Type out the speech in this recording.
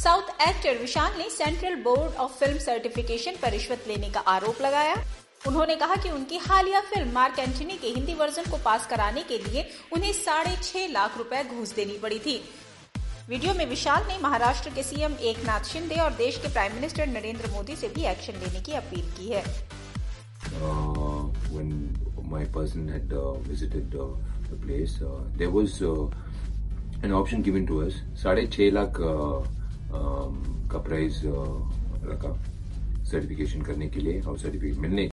South actor Vishal ने central board of film certification पर रिश्वत लेने का आरोप लगाया। उन्होंने कहा कि उनकी हालिया फ़िल्म मार्क एंटनी के हिंदी वर्जन को पास कराने के लिए उन्हें साढ़े छह लाख रुपए घूस देनी पड़ी थी। वीडियो में विशाल ने महाराष्ट्र के सीएम एक नाथ शिंदे और देश के प्राइम मिनिस्टर नरेंद्र मोदी से भी एक्शन लेने की अपील की है। Uh, uh, uh, uh, an option given to us. साढ़े छः लाख uh, का प्राइज रखा सर्टिफिकेशन करने के लिए और सर्टिफिकेट मिलने